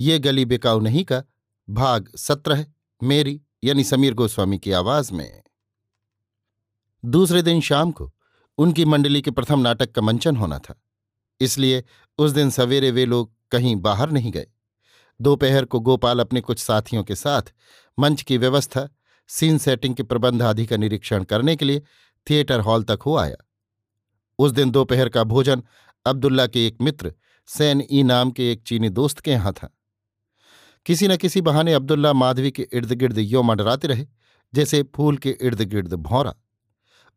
ये गली बिकाऊ नहीं का, भाग सत्रह, मेरी यानी समीर गोस्वामी की आवाज़ में। दूसरे दिन शाम को उनकी मंडली के प्रथम नाटक का मंचन होना था, इसलिए उस दिन सवेरे वे लोग कहीं बाहर नहीं गए। दोपहर को गोपाल अपने कुछ साथियों के साथ मंच की व्यवस्था, सीन सेटिंग के प्रबंध आदि का निरीक्षण करने के लिए थिएटर हॉल तक हो आया। उस दिन दोपहर का भोजन अब्दुल्ला के एक मित्र, सैन ई नाम के एक चीनी दोस्त के यहाँ था। किसी न किसी बहाने अब्दुल्ला माधवी के इर्द गिर्द यो मंडराते रहे, जैसे फूल के इर्द गिर्द भौरा।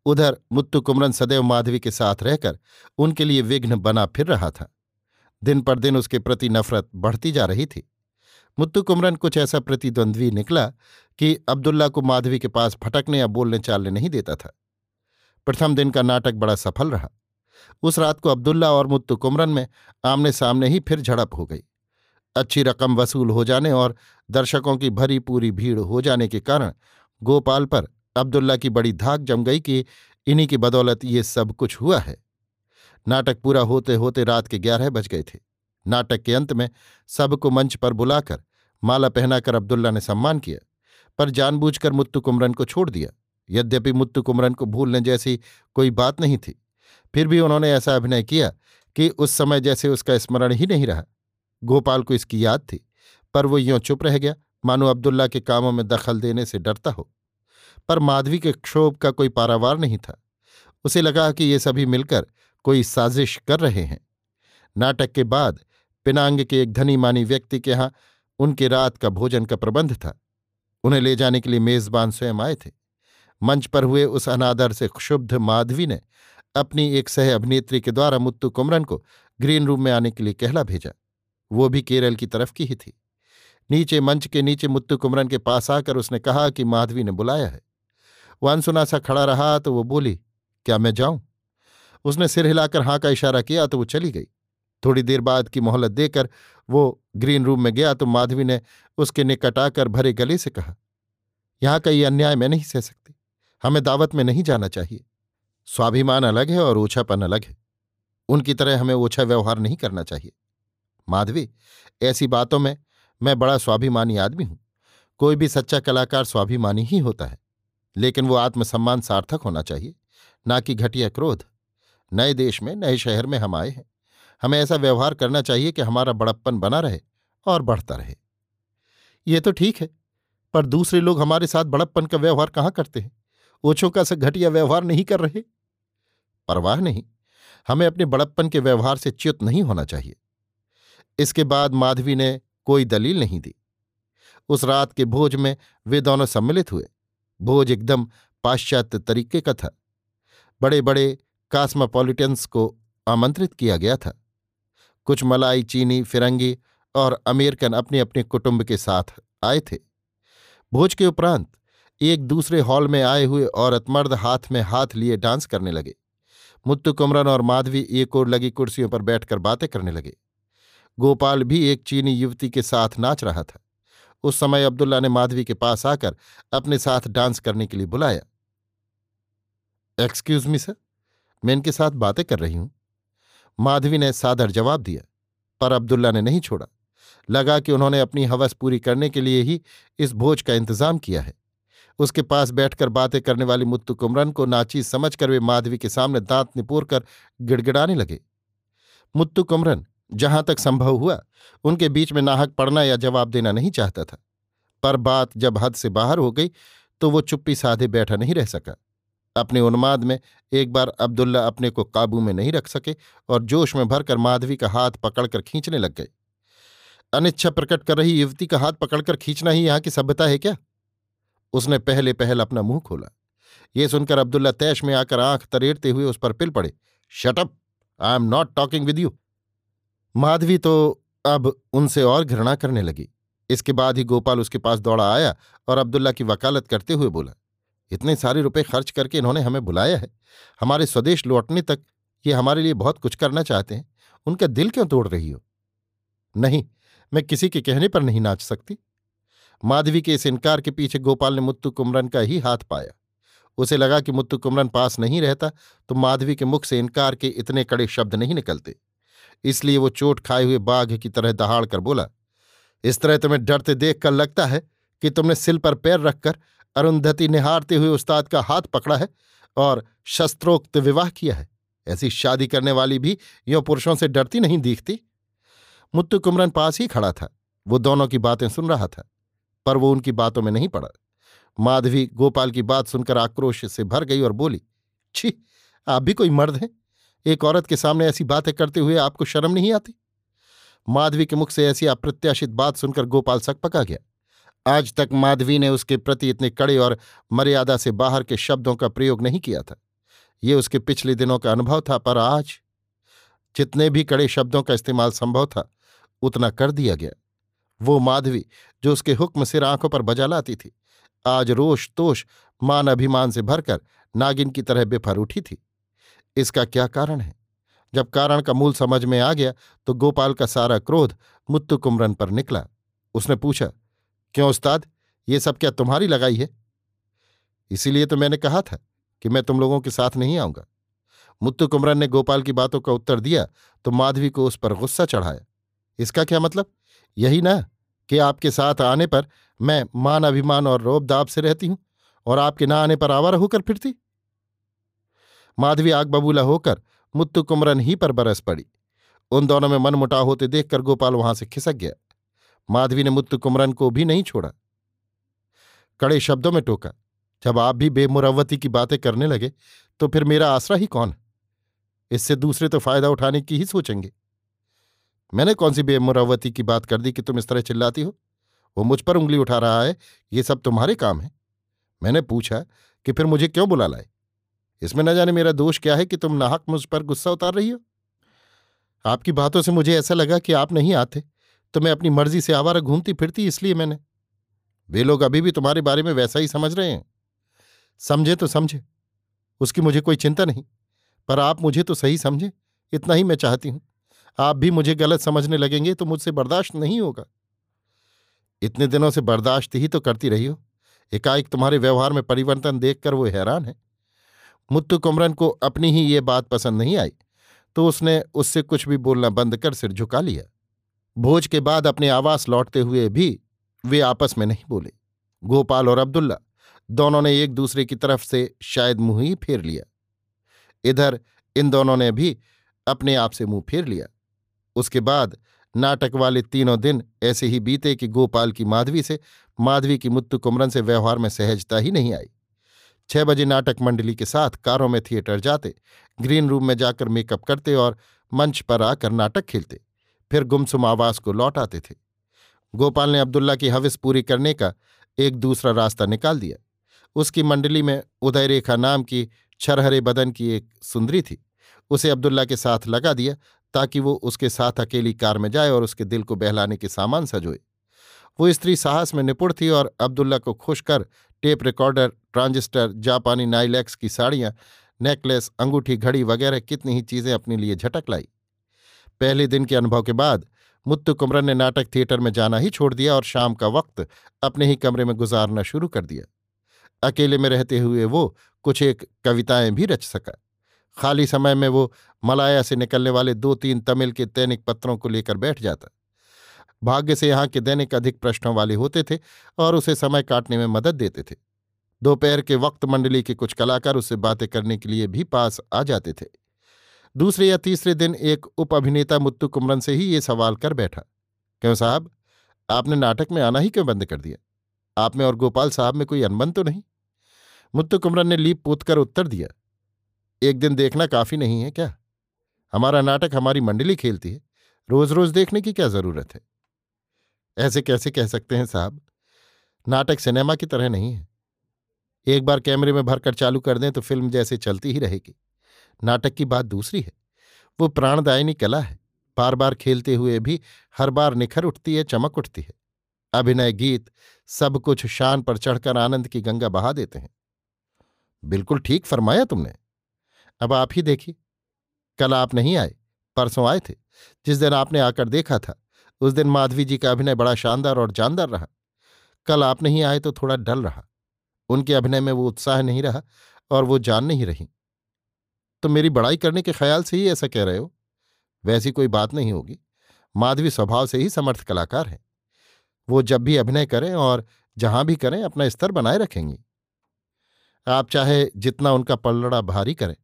उधर मुत्तु कुमरन सदैव माधवी के साथ रहकर उनके लिए विघ्न बना फिर रहा था। दिन पर दिन उसके प्रति नफरत बढ़ती जा रही थी। मुत्तु कुमरन कुछ ऐसा प्रतिद्वंद्वी निकला कि अब्दुल्ला को माधवी के पास फटकने या बोलने चालने नहीं देता था। प्रथम दिन का नाटक बड़ा सफल रहा। उस रात को अब्दुल्ला और मुत्तु कुमरन में आमने सामने ही फिर झड़प हो गई। अच्छी रकम वसूल हो जाने और दर्शकों की भरी पूरी भीड़ हो जाने के कारण गोपाल पर अब्दुल्ला की बड़ी धाक जम गई कि इन्हीं की बदौलत ये सब कुछ हुआ है। नाटक पूरा होते होते रात के ग्यारह बज गए थे। नाटक के अंत में सबको मंच पर बुलाकर माला पहनाकर अब्दुल्ला ने सम्मान किया, पर जानबूझकर मुत्तु कुमरन को छोड़ दिया। यद्यपि मुत्तु कुमरन को भूलने जैसी कोई बात नहीं थी, फिर भी उन्होंने ऐसा अभिनय किया कि उस समय जैसे उसका स्मरण ही नहीं रहा। गोपाल को इसकी याद थी, पर वो यों चुप रह गया। मानो अब्दुल्ला के कामों में दखल देने से डरता हो। पर माधवी के क्षोभ का कोई पारावार नहीं था। उसे लगा कि ये सभी मिलकर कोई साजिश कर रहे हैं। नाटक के बाद पिनांग के एक धनी मानी व्यक्ति के यहाँ उनके रात का भोजन का प्रबंध था। उन्हें ले जाने के लिए मेजबान स्वयं आए थे। मंच पर हुए उस अनादर से क्षुब्ध माधवी ने अपनी एक सह अभिनेत्री के द्वारा मुत्तु कुमरन को ग्रीन रूम में आने के लिए कहला भेजा। वो भी केरल की तरफ़ की ही थी। नीचे मंच के नीचे मुत्तु कुमरन के पास आकर उसने कहा कि माधवी ने बुलाया है। वो अनसुना सा खड़ा रहा तो वो बोली, क्या मैं जाऊँ? उसने सिर हिलाकर हाँ का इशारा किया तो वो चली गई। थोड़ी देर बाद की मोहलत देकर वो ग्रीन रूम में गया तो माधवी ने उसके निकट आकर भरे गले से कहा, यहाँ का ये अन्याय मैं नहीं सह सकती। हमें दावत में नहीं जाना चाहिए। स्वाभिमान अलग है और ओछापन अलग है। उनकी तरह हमें ओछा व्यवहार नहीं करना चाहिए। माधवी, ऐसी बातों में मैं बड़ा स्वाभिमानी आदमी हूँ। कोई भी सच्चा कलाकार स्वाभिमानी ही होता है, लेकिन वो आत्मसम्मान सार्थक होना चाहिए, ना कि घटिया क्रोध। नए देश में, नए शहर में हम आए हैं। हमें ऐसा व्यवहार करना चाहिए कि हमारा बड़प्पन बना रहे और बढ़ता रहे। ये तो ठीक है, पर दूसरे लोग हमारे साथ बड़प्पन का व्यवहार कहाँ करते हैं? ओछों का से घटिया व्यवहार नहीं कर रहे? परवाह नहीं, हमें अपने बड़प्पन के व्यवहार से च्युत नहीं होना चाहिए। इसके बाद माधवी ने कोई दलील नहीं दी। उस रात के भोज में वे दोनों सम्मिलित हुए। भोज एकदम पाश्चात्य तरीके का था। बड़े बड़े कास्मापॉलिटन्स को आमंत्रित किया गया था। कुछ मलाई, चीनी, फिरंगी और अमेरिकन अपने अपने कुटुंब के साथ आए थे। भोज के उपरांत एक दूसरे हॉल में आए हुए औरत मर्द हाथ में हाथ लिए डांस करने लगे। मुत्तु कुमरन और माधवी एक और लगी कुर्सियों पर बैठकर बातें करने लगे। गोपाल भी एक चीनी युवती के साथ नाच रहा था। उस समय अब्दुल्ला ने माधवी के पास आकर अपने साथ डांस करने के लिए बुलाया। एक्सक्यूज मी, सर, मैं इनके साथ बातें कर रही हूँ। माधवी ने सादर जवाब दिया, पर अब्दुल्ला ने नहीं छोड़ा। लगा कि उन्होंने अपनी हवस पूरी करने के लिए ही इस भोज का इंतज़ाम किया है। उसके पास बैठकर बातें करने वाली मुत्तु कुमरन को नाचीज समझकर वे माधवी के सामने दांत निपोर कर गिड़गिड़ाने लगे। मुत्तु कुमरन जहाँ तक संभव हुआ, उनके बीच में नाहक पड़ना या जवाब देना नहीं चाहता था। पर बात जब हद से बाहर हो गई तो वो चुप्पी साधे बैठा नहीं रह सका। अपने उन्माद में एक बार अब्दुल्ला अपने को काबू में नहीं रख सके और जोश में भरकर माधवी का हाथ पकड़कर खींचने लग गए। अनिच्छा प्रकट कर रही युवती का हाथ पकड़कर खींचना ही यहाँ की सभ्यता है क्या? उसने पहले पहल अपना मुँह खोला। ये सुनकर अब्दुल्ला तैश में आकर आँख तरेरते हुए उस पर पिल पड़े। Shut up I am not talking with you Madhavi तो अब उनसे और घृणा करने लगी। इसके बाद ही गोपाल उसके पास दौड़ा आया और अब्दुल्ला की वकालत करते हुए बोला, इतने सारे रुपए खर्च करके इन्होंने हमें बुलाया है। हमारे स्वदेश लौटने तक ये हमारे लिए बहुत कुछ करना चाहते हैं। उनका दिल क्यों तोड़ रही हो? नहीं, मैं किसी के कहने पर नहीं नाच सकती। माधवी के इस इनकार के पीछे गोपाल ने मुत्तु कुमरन का ही हाथ पाया। उसे लगा कि मुत्तु कुमरन पास नहीं रहता तो माधवी के मुख से इनकार के इतने कड़े शब्द नहीं निकलते। इसलिए वो चोट खाए हुए बाघ की तरह दहाड़ कर बोला, इस तरह तुम्हें डरते देख कर लगता है कि तुमने सिल पर पैर रखकर अरुंधति निहारते हुए उस्ताद का हाथ पकड़ा है और शस्त्रोक्त विवाह किया है? ऐसी शादी करने वाली भी यों पुरुषों से डरती नहीं दिखती? मुत्तु कुमरन पास ही खड़ा था। वो दोनों की बातें सुन रहा था, पर वो उनकी बातों में नहीं पड़ा। माधवी गोपाल की बात सुनकर आक्रोश से भर गई और बोली, छी, आप भी कोई मर्द हैं? एक औरत के सामने ऐसी बातें करते हुए आपको शर्म नहीं आती? माधवी के मुख से ऐसी अप्रत्याशित बात सुनकर गोपाल सक पका गया। आज तक माधवी ने उसके प्रति इतने कड़े और मर्यादा से बाहर के शब्दों का प्रयोग नहीं किया था। ये उसके पिछले दिनों का अनुभव था, पर आज जितने भी कड़े शब्दों का इस्तेमाल संभव था, उतना कर दिया गया। वो माधवी, जो उसके हुक्म सिर आँखों पर बजा लाती थी, आज रोष तोष मान अभिमान से भरकर नागिन की तरह बेफर उठी थी। इसका क्या कारण है? जब कारण का मूल समझ में आ गया तो गोपाल का सारा क्रोध मुत्तु कुमरन पर निकला। उसने पूछा, क्यों उस्ताद, ये सब क्या तुम्हारी लगाई है? इसीलिए तो मैंने कहा था कि मैं तुम लोगों के साथ नहीं आऊँगा। मुत्तु कुमरन ने गोपाल की बातों का उत्तर दिया तो माधवी को उस पर गुस्सा चढ़ाया। इसका क्या मतलब? यही ना कि आपके साथ आने पर मैं मान अभिमान और रोबदाब से रहती हूँ, और आपके ना आने पर आवारा होकर फिरती? माधवी आग बबूला होकर मुत्तु कुमरन ही पर बरस पड़ी। उन दोनों में मन मुटाव होते देखकर गोपाल वहाँ से खिसक गया। माधवी ने मुत्तु कुमरन को भी नहीं छोड़ा। कड़े शब्दों में टोका, जब आप भी बेमुरवती की बातें करने लगे तो फिर मेरा आसरा ही कौन इससे दूसरे तो फ़ायदा उठाने की ही सोचेंगे। मैंने कौन सी बेमुरवती की बात कर दी कि तुम इस तरह चिल्लाती हो? वो मुझ पर उंगली उठा रहा है, ये सब तुम्हारे काम है। मैंने पूछा कि फिर मुझे क्यों बुला लाए? इसमें न जाने मेरा दोष क्या है कि तुम नाहक मुझ पर गुस्सा उतार रही हो। आपकी बातों से मुझे ऐसा लगा कि आप नहीं आते तो मैं अपनी मर्ज़ी से आवारा घूमती फिरती इसलिए मैंने। वे लोग अभी भी तुम्हारे बारे में वैसा ही समझ रहे हैं। समझे तो समझे, उसकी मुझे कोई चिंता नहीं, पर आप मुझे तो सही समझे, इतना ही मैं चाहती हूँ। आप भी मुझे गलत समझने लगेंगे तो मुझसे बर्दाश्त नहीं होगा। इतने दिनों से बर्दाश्त ही तो करती रही हो। एकाएक तुम्हारे व्यवहार में परिवर्तन देखकर वो हैरान है। मुत्तु कुमरन को अपनी ही ये बात पसंद नहीं आई तो उसने उससे कुछ भी बोलना बंद कर सिर झुका लिया। भोज के बाद अपने आवास लौटते हुए भी वे आपस में नहीं बोले। गोपाल और अब्दुल्ला दोनों ने एक दूसरे की तरफ़ से शायद मुँह ही फेर लिया। इधर इन दोनों ने भी अपने आप से मुँह फेर लिया। उसके बाद नाटक वाले तीनों दिन ऐसे ही बीते कि गोपाल की माधवी से, माधवी की मुत्तु कुमरन से व्यवहार में सहजता ही नहीं आई। छह बजे नाटक मंडली के साथ कारों में थिएटर जाते, ग्रीन रूम में जाकर मेकअप करते और मंच पर आकर नाटक खेलते, फिर गुमसुम आवास को लौट आते थे। गोपाल ने अब्दुल्ला की हविस पूरी करने का एक दूसरा रास्ता निकाल दिया। उसकी मंडली में उदय रेखा नाम की छरहरे बदन की एक सुंदरी थी। उसे अब्दुल्ला के साथ लगा दिया ताकि वो उसके साथ अकेली कार में जाए और उसके दिल को बहलाने के सामान सजोए। वो स्त्री साहस में निपुण थी और अब्दुल्ला को खुश कर टेप रिकॉर्डर, ट्रांजिस्टर, जापानी नाइलैक्स की साड़ियाँ, नेकलेस, अंगूठी, घड़ी वगैरह कितनी ही चीज़ें अपने लिए झटक लाई। पहले दिन के अनुभव के बाद, मुत्तु कुमरन ने नाटक थिएटर में जाना ही छोड़ दिया और शाम का वक्त अपने ही कमरे में गुजारना शुरू कर दिया। अकेले में रहते हुए वो कुछ एक कविताएँ भी रच सका। खाली समय में वो मलाया से निकलने वाले दो तीन तमिल के दैनिक पत्रों को लेकर बैठ जाता। भाग्य से यहाँ के दैनिक अधिक प्रश्नों वाले होते थे और उसे समय काटने में मदद देते थे। दोपहर के वक्त मंडली के कुछ कलाकार उससे बातें करने के लिए भी पास आ जाते थे। दूसरे या तीसरे दिन एक उप अभिनेता मुत्तु कुमरन से ही ये सवाल कर बैठा। क्यों साहब? आपने नाटक में आना ही क्यों बंद कर दिया? आप में और गोपाल साहब में कोई अनबन तो नहीं? मुत्तु कुमरन ने लीप पूत कर उत्तर दिया। एक दिन देखना काफ़ी नहीं है क्या? हमारा नाटक हमारी मंडली खेलती है। रोज रोज देखने की क्या ज़रूरत है? ऐसे कैसे कह सकते हैं साहब? नाटक सिनेमा की तरह नहीं है। एक बार कैमरे में भरकर चालू कर दें तो फ़िल्म जैसे चलती ही रहेगी। नाटक की बात दूसरी है। वो प्राणदायिनी कला है। बार बार खेलते हुए भी हर बार निखर उठती है, चमक उठती है। अभिनय गीत सब कुछ शान पर चढ़कर आनंद की गंगा बहा देते हैं। बिल्कुल ठीक फरमाया तुमने। अब आप ही देखिए। कल आप नहीं आए, परसों आए थे। जिस दिन आपने आकर देखा था। उस दिन माधवी जी का अभिनय बड़ा शानदार और जानदार रहा। कल आप नहीं आए तो थोड़ा डल रहा। उनके अभिनय में वो उत्साह नहीं रहा और वो जान नहीं रही। तो मेरी बड़ाई करने के ख्याल से ही ऐसा कह रहे हो? वैसी कोई बात नहीं होगी। माधवी स्वभाव से ही समर्थ कलाकार है। वो जब भी अभिनय करें और जहाँ भी करें अपना स्तर बनाए रखेंगी। आप चाहे जितना उनका पलड़ा भारी करें,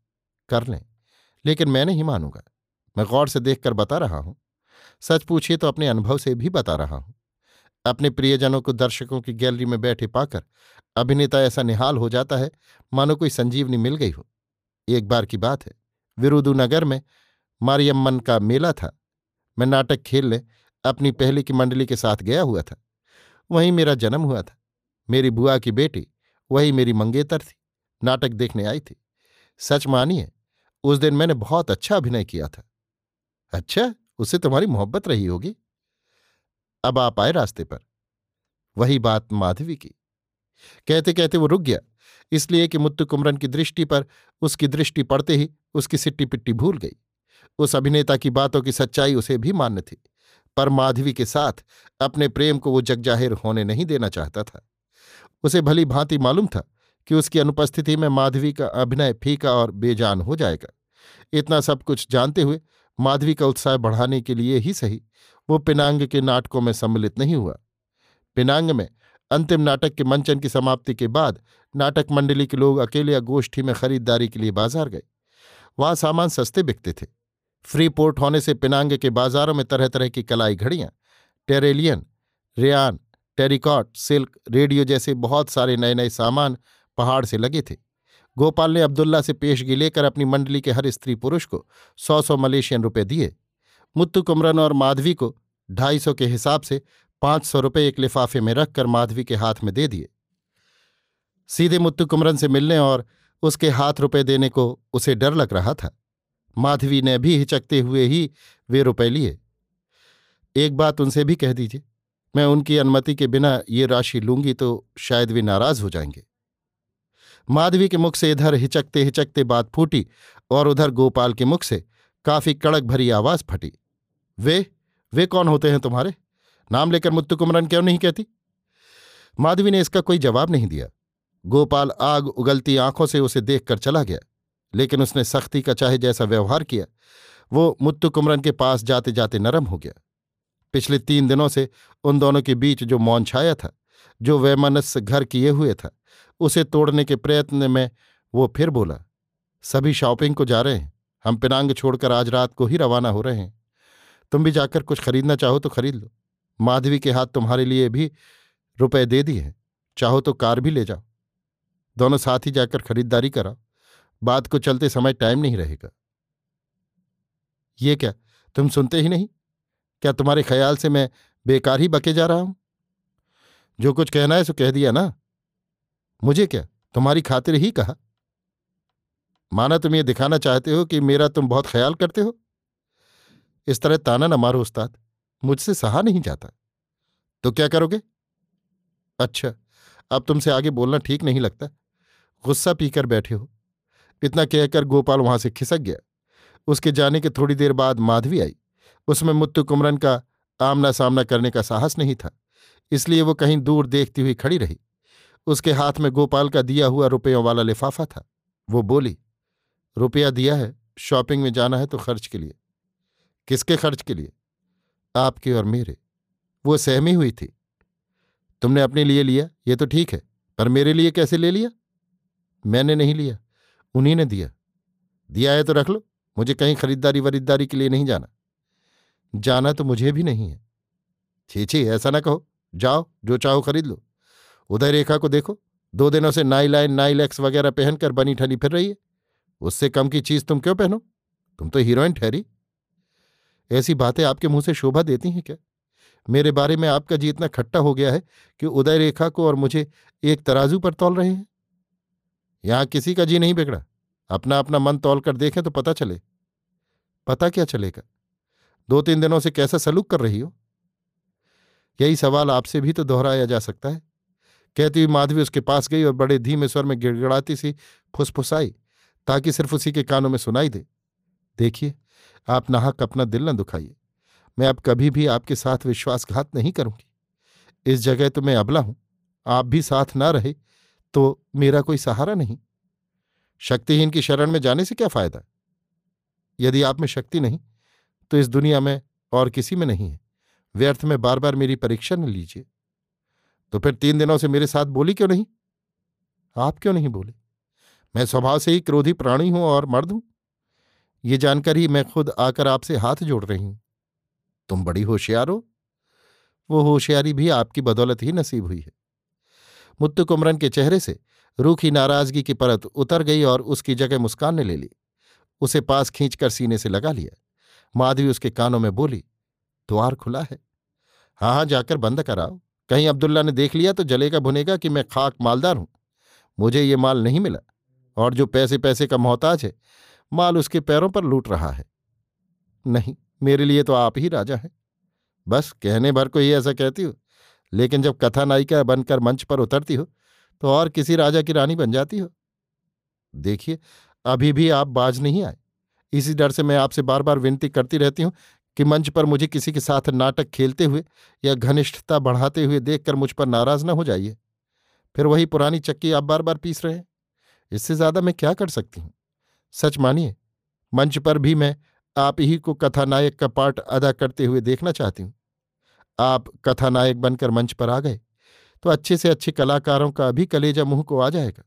कर लें। लेकिन मैं नहीं मानूँगा। मैं गौर से देखकर बता रहा हूँ। सच पूछिए तो अपने अनुभव से भी बता रहा हूँ। अपने प्रियजनों को दर्शकों की गैलरी में बैठे पाकर अभिनेता ऐसा निहाल हो जाता है, मानो कोई संजीवनी मिल गई हो। एक बार की बात है विरुदु नगर में मारियम्मन का मेला था। मैं नाटक खेलने अपनी पहली की मंडली के साथ गया हुआ था। वहीं मेरा जन्म हुआ था। मेरी बुआ की बेटी, वही मेरी मंगेतर थी। नाटक देखने आई थी। सच मानिए, उस दिन मैंने बहुत अच्छा अभिनय किया था। अच्छा? उससे तुम्हारी मोहब्बत रही होगी। अब आप आए रास्ते पर। वही बात माधवी की। कहते कहते वो रुक गया, इसलिए कि मुत्तु कुमरन की दृष्टि पर उसकी दृष्टि पड़ते ही उसकी सिट्टी पिट्टी भूल गई। उस अभिनेता की बातों की सच्चाई उसे भी मान्य थी, पर माधवी के साथ अपने प्रेम को वो जगजाहिर होने नहीं देना चाहता था। उसे भली भांति मालूम था कि उसकी अनुपस्थिति में माधवी का अभिनय फीका और बेजान हो जाएगा। इतना सब कुछ जानते हुए माधवी का उत्साह बढ़ाने के लिए ही सही। वो पिनांग के नाटकों में सम्मिलित नहीं हुआ। पिनांग में अंतिम नाटक के मंचन की समाप्ति के बाद नाटक मंडली के लोग अकेले या गोष्ठी में खरीदारी के लिए बाज़ार गए। वहाँ सामान सस्ते बिकते थे। फ्री पोर्ट होने से पिनांग के बाजारों में तरह तरह की कलाई घड़ियाँ, terylene, rayon, terrycot, silk, radio जैसे बहुत सारे नए नए सामान पहाड़ से लगे थे। गोपाल ने अब्दुल्ला से पेशगी लेकर अपनी मंडली के हर स्त्री पुरुष को सौ सौ मलेशियन रुपए दिए। मुत्तु कुमरन और माधवी को ढाई सौ के हिसाब से पाँच सौ रुपये एक लिफाफे में रखकर माधवी के हाथ में दे दिए। सीधे मुत्तु कुमरन से मिलने और उसके हाथ रुपए देने को उसे डर लग रहा था। माधवी ने भी हिचकते हुए ही वे रुपए लिए। एक बात उनसे भी कह दीजिए, मैं उनकी अनुमति के बिना ये राशि लूँगी तो शायद वे नाराज़ हो जाएँगे। माधवी के मुख से इधर हिचकते हिचकते बात फूटी और उधर गोपाल के मुख से काफ़ी कड़क भरी आवाज़ फटी। वे वे कौन होते हैं तुम्हारे? नाम लेकर मुत्तु कुमरन क्यों नहीं कहती? माधवी ने इसका कोई जवाब नहीं दिया। गोपाल आग उगलती आँखों से उसे देखकर चला गया, लेकिन उसने सख्ती का चाहे जैसा व्यवहार किया, वो मुत्तु कुमरन के पास जाते जाते नरम हो गया। पिछले तीन दिनों से उन दोनों के बीच जो मौन छाया था, जो वैमनस्य घर किए हुए था उसे तोड़ने के प्रयत्न में वो फिर बोला, सभी शॉपिंग को जा रहे हैं। हम पिनांग छोड़कर आज रात को ही रवाना हो रहे हैं। तुम भी जाकर कुछ खरीदना चाहो तो खरीद लो। माधवी के हाथ तुम्हारे लिए भी रुपए दे दिए हैं। चाहो तो कार भी ले जाओ। दोनों साथ ही जाकर खरीदारी कराओ। बात को चलते समय टाइम नहीं रहेगा। ये क्या, तुम सुनते ही नहीं? क्या तुम्हारे ख्याल से मैं बेकार ही बके जा रहा हूँ? जो कुछ कहना है सो कह दिया ना। मुझे क्या? तुम्हारी खातिर ही कहा। माना तुम ये दिखाना चाहते हो कि मेरा तुम बहुत ख्याल करते हो? इस तरह ताना न मारो उस्ताद, मुझसे सहा नहीं जाता। तो क्या करोगे? अच्छा अब तुमसे आगे बोलना ठीक नहीं लगता। गुस्सा पीकर बैठे हो। इतना कहकर गोपाल वहाँ से खिसक गया। उसके जाने के थोड़ी देर बाद माधवी आई। उसमें मुत्तु कुमरन का आमना सामना करने का साहस नहीं था। इसलिए वो कहीं दूर देखती हुई खड़ी रही। उसके हाथ में गोपाल का दिया हुआ रुपयों वाला लिफाफा था। वो बोली, रुपया दिया है, शॉपिंग में जाना है तो खर्च के लिए। किसके खर्च के लिए? आपके और मेरे। वो सहमी हुई थी। तुमने अपने लिए लिया, ये तो ठीक है, पर मेरे लिए कैसे ले लिया? मैंने नहीं लिया, उन्हीं ने दिया। दिया है तो रख लो, मुझे कहीं खरीदारी वरीदारी के लिए नहीं जाना। जाना तो मुझे भी नहीं है। छी छी, ऐसा ना कहो, जाओ, जो चाहो खरीद लो। उदय रेखा को देखो। दो दिनों से नाई लाइन, नाई एक्स वगैरह पहनकर बनी ठनी फिर रही है। उससे कम की चीज़ तुम क्यों पहनो? तुम तो हीरोइन ठहरी। ऐसी बातें आपके मुँह से शोभा देती हैं क्या? मेरे बारे में आपका जी इतना खट्टा हो गया है कि उदय रेखा को और मुझे एक तराजू पर तोल रहे हैं। यहाँ किसी का जी नहीं बिगड़ा। अपना अपना मन तोल कर देखें तो पता चले। पता क्या चलेगा? दो तीन दिनों से कैसा सलूक कर रही हो? यही सवाल आपसे भी तो दोहराया जा सकता है। कहती हुई माधवी उसके पास गई और बड़े धीमे स्वर में गिड़गिड़ाती सी फुसफुसाई, ताकि सिर्फ़ उसी के कानों में सुनाई दे। देखिए, आप नाहक अपना दिल न दुखाइए। मैं अब कभी भी आपके साथ विश्वासघात नहीं करूँगी। इस जगह तो मैं अबला हूँ। आप भी साथ ना रहे तो मेरा कोई सहारा नहीं। शक्तिहीन की शरण में जाने से क्या फ़ायदा? यदि आप में शक्ति नहीं तो इस दुनिया में और किसी में नहीं है। व्यर्थ में बार बार मेरी परीक्षा न लीजिए। तो फिर तीन दिनों से मेरे साथ बोली क्यों नहीं? आप क्यों नहीं बोले? मैं स्वभाव से ही क्रोधी प्राणी हूँ और मर्द हूँ। ये जानकर ही मैं खुद आकर आपसे हाथ जोड़ रही हूँ। तुम बड़ी होशियार हो। वो होशियारी भी आपकी बदौलत ही नसीब हुई है। मुत्तु कुमरन के चेहरे से रूखी नाराज़गी की परत उतर गई और उसकी जगह मुस्कान ने ले ली। उसे पास खींचकर सीने से लगा लिया। माधवी उसके कानों में बोली, द्वार खुला है। हाँ हाँ जाकर बंद कराओ। कहीं अब्दुल्ला ने देख लिया तो जलेगा भुनेगा कि मैं खाक मालदार हूँ। मुझे ये माल नहीं मिला और जो पैसे पैसे का मोहताज है, माल उसके पैरों पर लूट रहा है। नहीं, मेरे लिए तो आप ही राजा हैं। बस कहने भर को ही ऐसा कहती हो, लेकिन जब कथा नायिका बनकर मंच पर उतरती हो तो और किसी राजा की रानी बन जाती हो। देखिए, अभी भी आप बाज नहीं आए। इसी डर से मैं आपसे बार बार विनती करती रहती हूँ कि मंच पर मुझे किसी के साथ नाटक खेलते हुए या घनिष्ठता बढ़ाते हुए देखकर मुझ पर नाराज़ न हो जाइए। फिर वही पुरानी चक्की आप बार बार पीस रहे हैं। इससे ज़्यादा मैं क्या कर सकती हूँ? सच मानिए, मंच पर भी मैं आप ही को कथानायक का पार्ट अदा करते हुए देखना चाहती हूँ। आप कथानायक बनकर मंच पर आ गए तो अच्छे से अच्छे कलाकारों का भी कलेजा मुँह को आ जाएगा।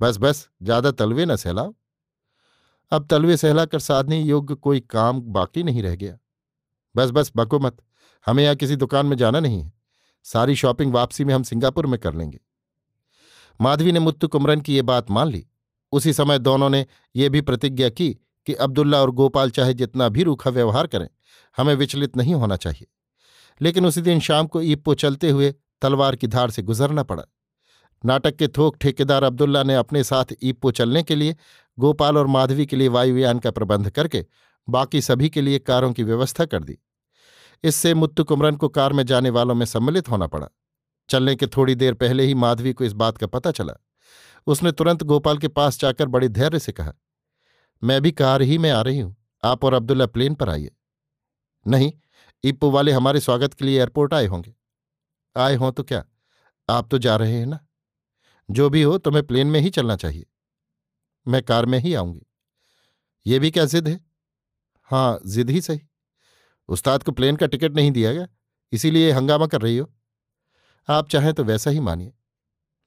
बस बस ज़्यादा तलवे न सहलाओ। अब तलवे सहलाकर साधने योग्य कोई काम बाकी नहीं रह गया। बस बस, बको मत, हमें यहाँ किसी दुकान में जाना नहीं है। सारी शॉपिंग वापसी में हम सिंगापुर में कर लेंगे। माधवी ने मुत्तु कुमरन की ये बात मान ली। उसी समय दोनों ने ये भी प्रतिज्ञा की कि अब्दुल्ला और गोपाल चाहे जितना भी रूखा व्यवहार करें, हमें विचलित नहीं होना चाहिए। लेकिन उसी दिन शाम को ईप्पो चलते हुए तलवार की धार से गुजरना पड़ा। नाटक के थोक ठेकेदार अब्दुल्ला ने अपने साथ ईप्पो चलने के लिए गोपाल और माधवी के लिए वायुयान का प्रबंध करके बाकी सभी के लिए कारों की व्यवस्था कर दी। इससे मुत्तु कुमरन को कार में जाने वालों में सम्मिलित होना पड़ा। चलने के थोड़ी देर पहले ही माधवी को इस बात का पता चला। उसने तुरंत गोपाल के पास जाकर बड़े धैर्य से कहा, मैं भी कार ही में आ रही हूँ। आप और अब्दुल्ला प्लेन पर आइए। नहीं, इप्पो वाले हमारे स्वागत के लिए एयरपोर्ट आए होंगे। आए हों तो क्या? आप तो जा रहे हैं ना? जो भी हो, तुम्हें प्लेन में ही चलना चाहिए। मैं कार में ही आऊँगी। ये भी क्या जिद है? हाँ जिद ही सही। उस्ताद को प्लेन का टिकट नहीं दिया गया, इसीलिए हंगामा कर रही हो। आप चाहें तो वैसा ही मानिए।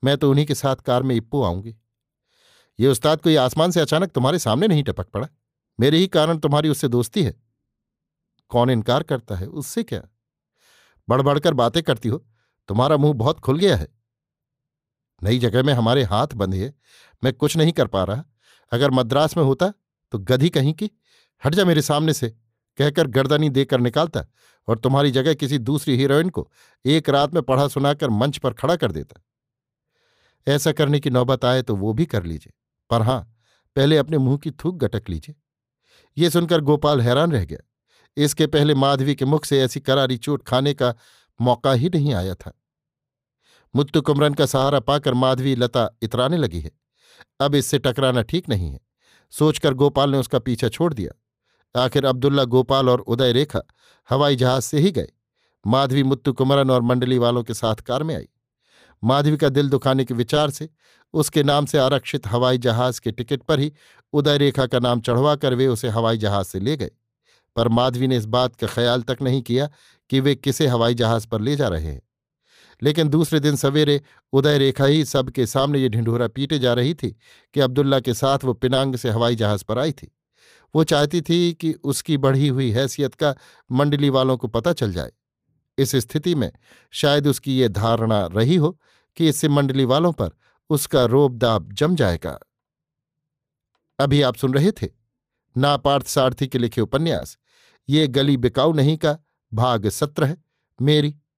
मैं तो उन्हीं के साथ कार में इप्पो आऊँगी। ये उस्ताद को ये आसमान से अचानक तुम्हारे सामने नहीं टपक पड़ा। मेरे ही कारण तुम्हारी उससे दोस्ती है। कौन इनकार करता है? उससे क्या? बढ़ बढ़कर बातें करती हो। तुम्हारा मुँह बहुत खुल गया है। नई जगह में हमारे हाथ बंधे, मैं कुछ नहीं कर पा रहा। अगर मद्रास में होता तो गधी कहीं की? हट जा मेरे सामने से। कहकर गर्दनी देकर निकालता और तुम्हारी जगह किसी दूसरी हीरोइन को एक रात में पढ़ा सुनाकर मंच पर खड़ा कर देता। ऐसा करने की नौबत आए तो वो भी कर लीजिए। पर हाँ, पहले अपने मुँह की थूक गटक लीजिए। ये सुनकर गोपाल हैरान रह गया। इसके पहले माधवी के मुख से ऐसी करारी चोट खाने का मौका ही नहीं आया था। मुत्तु कुमरन का सहारा पाकर माधवी, लता इतराने लगी है। अब इससे टकराना ठीक नहीं है। सोचकर गोपाल ने उसका पीछा छोड़ दिया। आखिर अब्दुल्ला, गोपाल और उदय रेखा हवाई जहाज़ से ही गए। माधवी, मुत्तु कुमरन और मंडली वालों के साथ कार में आई। माधवी का दिल दुखाने के विचार से उसके नाम से आरक्षित हवाई जहाज़ के टिकट पर ही उदय रेखा का नाम चढ़वा कर वे उसे हवाई जहाज़ से ले गए। पर माधवी ने इस बात का ख्याल तक नहीं किया कि वे किसे हवाई जहाज़ पर ले जा रहे हैं। लेकिन दूसरे दिन सवेरे उदय रेखा ही सबके सामने ये ढिंढोरा पीटे जा रही थी कि अब्दुल्ला के साथ वो पिनांग से हवाई जहाज़ पर आई थी। वो चाहती थी कि उसकी बढ़ी हुई हैसियत का मंडली वालों को पता चल जाए। इस स्थिति में शायद उसकी ये धारणा रही हो कि इससे मंडली वालों पर उसका रोब दाब जम जाएगा। अभी आप सुन रहे थे नापार्थ सारथी के लिखे उपन्यास, ये गली बिकाऊ नहीं का, भाग सत्रह, मेरी